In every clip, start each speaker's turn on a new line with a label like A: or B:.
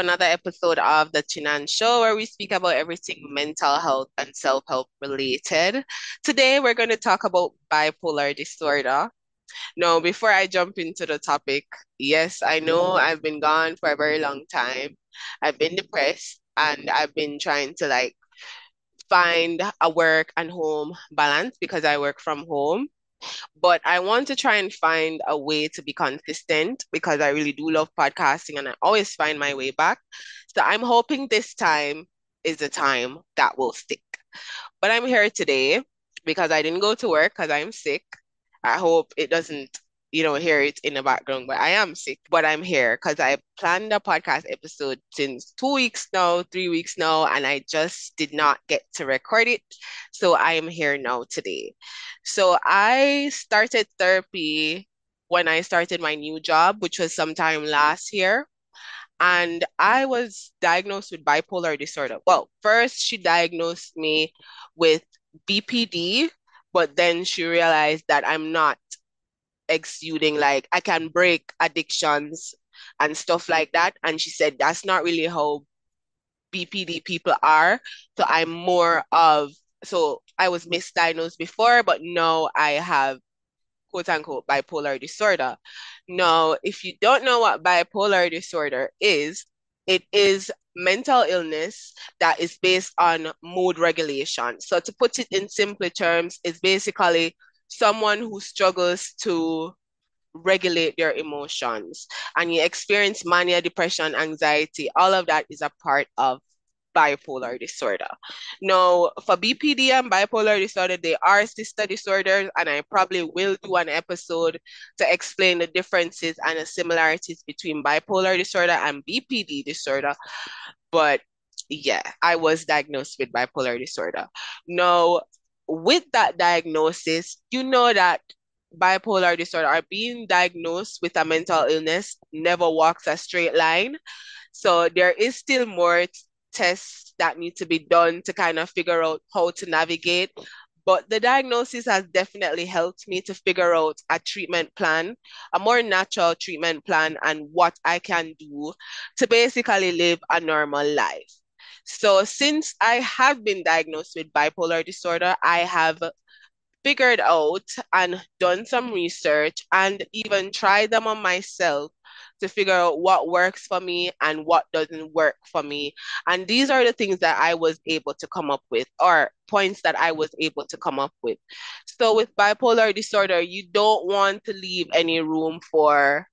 A: Another episode of the Chinan Show, where we speak about everything mental health and self help related. Today, we're going to talk about bipolar disorder. Now, before I jump into the topic, yes, I know I've been gone for a very long time. I've been depressed and I've been trying to like find a work and home balance because I work from home. But I want to try and find a way to be consistent because I really do love podcasting and I always find my way back. So I'm hoping this time is a time that will stick. But I'm here today because I didn't go to work because I'm sick. I hope it doesn't you know, hear it in the background, but I am sick, but I'm here because I planned a podcast episode since two weeks now, three weeks now, and I just did not get to record it. So I am here now today. So I started therapy when I started my new job, which was sometime last year. And I was diagnosed with bipolar disorder. Well, first, she diagnosed me with BPD, but then she realized that I'm not exuding like I can break addictions and stuff like that. And she said that's not really how BPD people are. So I'm more of so I was misdiagnosed before, but now I have quote unquote bipolar disorder. Now, if you don't know what bipolar disorder is, it is mental illness that is based on mood regulation. So to put it in simpler terms, it's basically someone who struggles to regulate their emotions and you experience mania, depression, anxiety, all of that is a part of bipolar disorder. Now, for BPD and bipolar disorder, they are sister disorders, and I probably will do an episode to explain the differences and the similarities between bipolar disorder and BPD disorder. But yeah, I was diagnosed with bipolar disorder. Now, with that diagnosis, you know that bipolar disorder or being diagnosed with a mental illness never walks a straight line. So there is still more tests that need to be done to kind of figure out how to navigate. But the diagnosis has definitely helped me to figure out a treatment plan, a more natural treatment plan, and what I can do to basically live a normal life. So since I have been diagnosed with bipolar disorder, I have figured out and done some research and even tried them on myself to figure out what works for me and what doesn't work for me. And these are the things that I was able to come up with, or points that I was able to come up with. So, with bipolar disorder, you don't want to leave any room for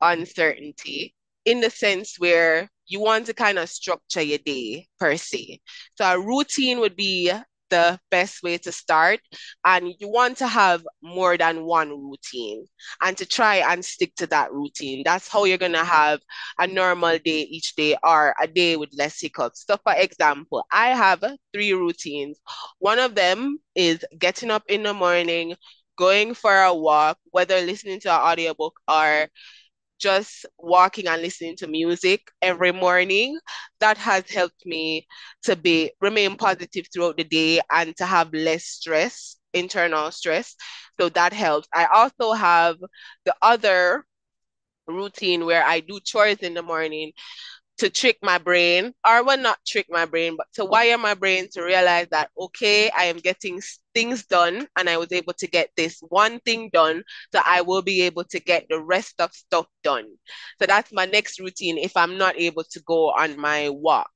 A: uncertainty in the sense where you want to kind of structure your day per se. So a routine would be the best way to start and you want to have more than one routine and to try and stick to that routine. That's how you're going to have a normal day each day or a day with less hiccups. So for example i have three routines. One of them is getting up in the morning going for a walk whether listening to an audiobook or just walking and listening to music every morning that has helped me to be remain positive throughout the day and to have less stress internal stress. So that helps. I also have the other routine where i do chores in the morning to trick my brain, or well, not trick my brain, but to wire my brain to realize that, okay, I am getting things done and I was able to get this one thing done. So I will be able to get the rest of stuff done. So that's my next routine if I'm not able to go on my walk.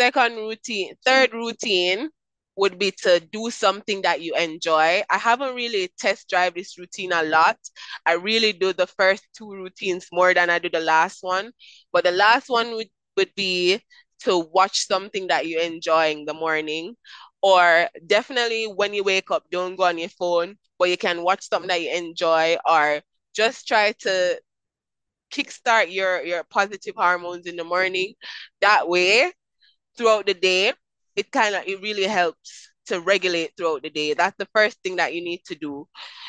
A: Second routine, third routine would be to do something that you enjoy. I haven't really test drive this routine a lot. I really do the first two routines more than I do the last one. But the last one would, would be to watch something that you enjoy in the morning. Or definitely when you wake up, don't go on your phone, but you can watch something that you enjoy or just try to kickstart your your positive hormones in the morning. That way, throughout the day, it kind of it really helps to regulate throughout the day. That's the first thing that you need to do.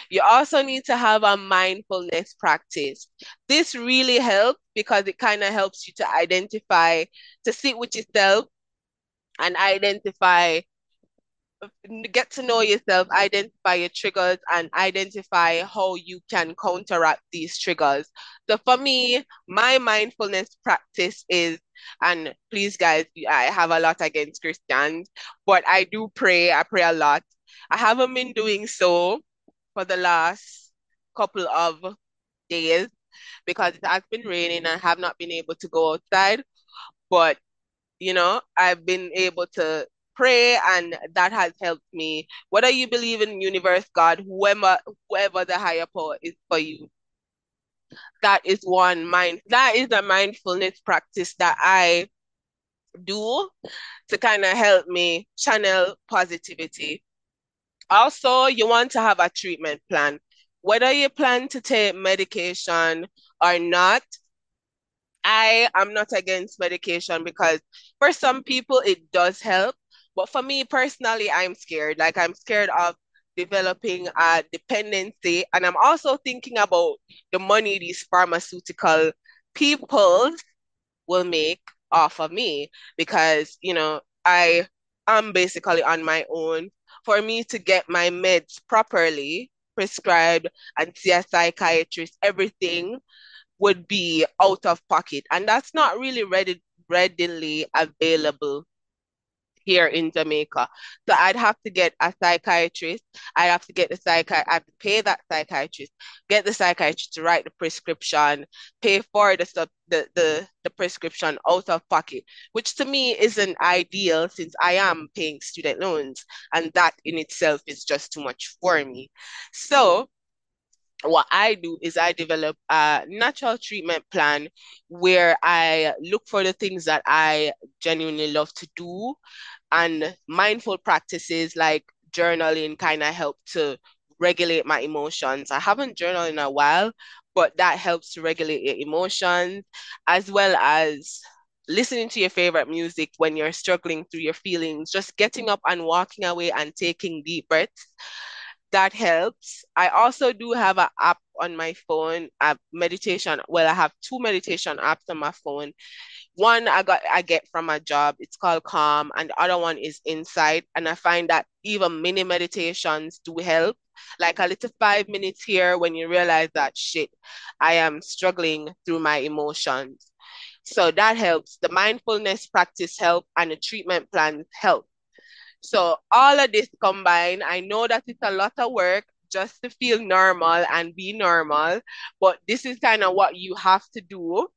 A: You also need to have a mindfulness practice. This really helps because it kind of helps you to identify, to sit with yourself and identify get to know yourself, identify your triggers, and identify how you can counteract these triggers. So for me, my mindfulness practice is, and please, guys, I have a lot against Christians, but I do pray. I pray a lot. I haven't been doing so for the last couple of days because it has been raining and I have not been able to go outside. But you know, I've been able to pray and that has helped me. Whether you believe in universe, God, whoever whoever the higher power is for you, that is one mind that is a mindfulness practice that I do to kind of help me channel positivity. Also, you want to have a treatment plan. Whether you plan to take medication or not, I am not against medication because for some people it does help. But for me personally, I'm scared. Like I'm scared of developing a dependency. And I'm also thinking about the money these pharmaceutical people will make off of me because, you know, I am basically on my own. For me to get my meds properly prescribed and see a psychiatrist, everything would be out of pocket. And that's not really ready, readily available here in Jamaica. So I'd have to get a psychiatrist. I'd have to get the psychiatrist, I have to pay that psychiatrist, get the psychiatrist to write the prescription, pay for the the, the the prescription out of pocket, which to me isn't ideal since I am paying student loans. And that in itself is just too much for me. So what I do is I develop a natural treatment plan where I look for the things that I genuinely love to do and mindful practices like journaling kind of help to regulate my emotions. I haven't journaled in a while, but that helps to regulate your emotions as well as listening to your favorite music when you're struggling through your feelings, just getting up and walking away and taking deep breaths that helps. I also do have an app on my phone, a meditation. Well, I have two meditation apps on my phone. One I got I get from my job. It's called Calm, and the other one is Insight. And I find that even mini meditations do help. Like a little five minutes here when you realize that shit, I am struggling through my emotions. So that helps. The mindfulness practice help and the treatment plan help. So all of this combined, I know that it's a lot of work just to feel normal and be normal, but this is kind of what you have to do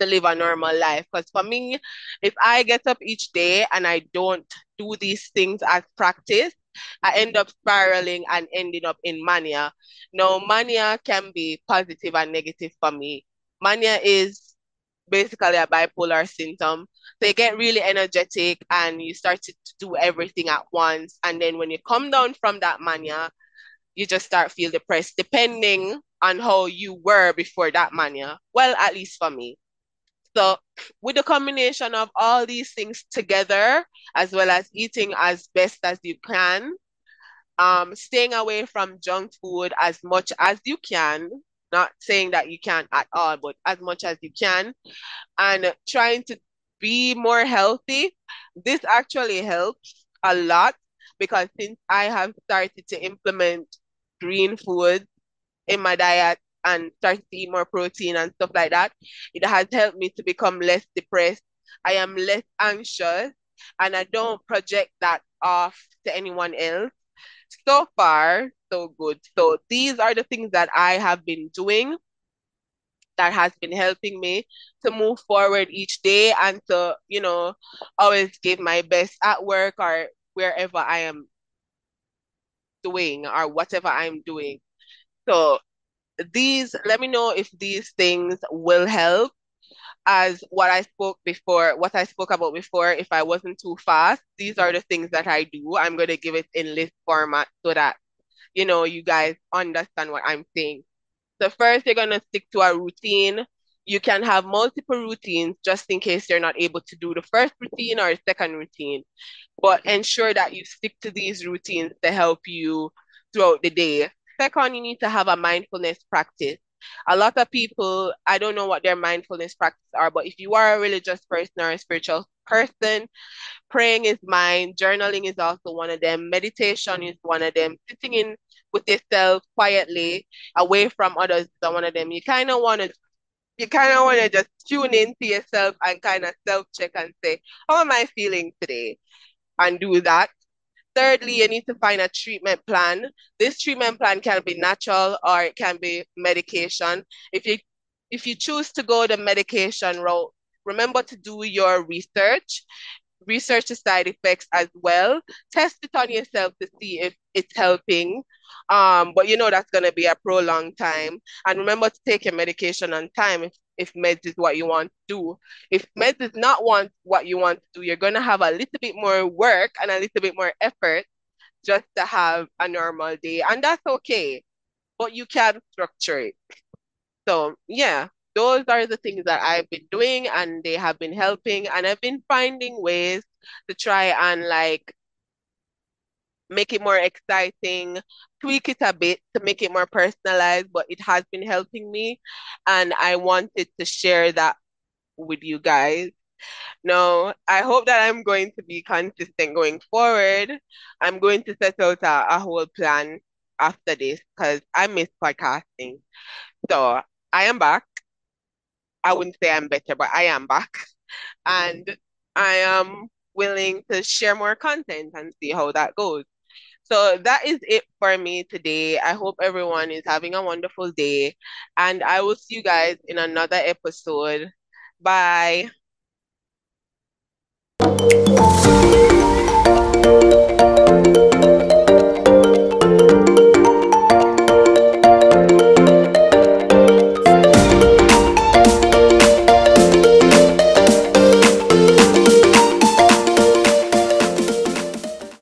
A: to live a normal life. Because for me, if I get up each day and I don't do these things as practice, I end up spiraling and ending up in mania. Now, mania can be positive and negative for me. Mania is basically a bipolar symptom. So you get really energetic and you start to do everything at once. And then when you come down from that mania, you just start feel depressed, depending on how you were before that mania. Well, at least for me. So with the combination of all these things together, as well as eating as best as you can, um, staying away from junk food as much as you can, not saying that you can't at all, but as much as you can, and trying to be more healthy. This actually helps a lot because since I have started to implement green food in my diet and started to eat more protein and stuff like that, it has helped me to become less depressed. I am less anxious and I don't project that off to anyone else. So far, so good. So these are the things that I have been doing that has been helping me to move forward each day and to, you know, always give my best at work or wherever I am doing or whatever I'm doing. So these, let me know if these things will help as what I spoke before, what I spoke about before, if I wasn't too fast, these are the things that I do. I'm going to give it in list format so that, you know, you guys understand what I'm saying. So first, you're going to stick to a routine. You can have multiple routines just in case you're not able to do the first routine or second routine. But ensure that you stick to these routines to help you throughout the day. Second, you need to have a mindfulness practice. A lot of people, I don't know what their mindfulness practices are, but if you are a religious person or a spiritual person, praying is mine, journaling is also one of them, meditation is one of them, sitting in with yourself quietly away from others is one of them. You kind of want to you kind of want to just tune into yourself and kind of self check and say, how am I feeling today? And do that. Thirdly, you need to find a treatment plan. This treatment plan can be natural or it can be medication. If you if you choose to go the medication route, remember to do your research research the side effects as well. Test it on yourself to see if it's helping. Um, but you know that's gonna be a prolonged time. And remember to take your medication on time if, if meds is what you want to do. If meds is not want what you want to do, you're gonna have a little bit more work and a little bit more effort just to have a normal day. And that's okay. But you can structure it. So yeah, those are the things that I've been doing and they have been helping and I've been finding ways to try and like make it more exciting, tweak it a bit to make it more personalized, but it has been helping me and I wanted to share that with you guys. No, I hope that I'm going to be consistent going forward. I'm going to set out a, a whole plan after this because I miss podcasting. So I am back. I wouldn't say I'm better, but I am back. And I am willing to share more content and see how that goes. So that is it for me today. I hope everyone is having a wonderful day. And I will see you guys in another episode. Bye.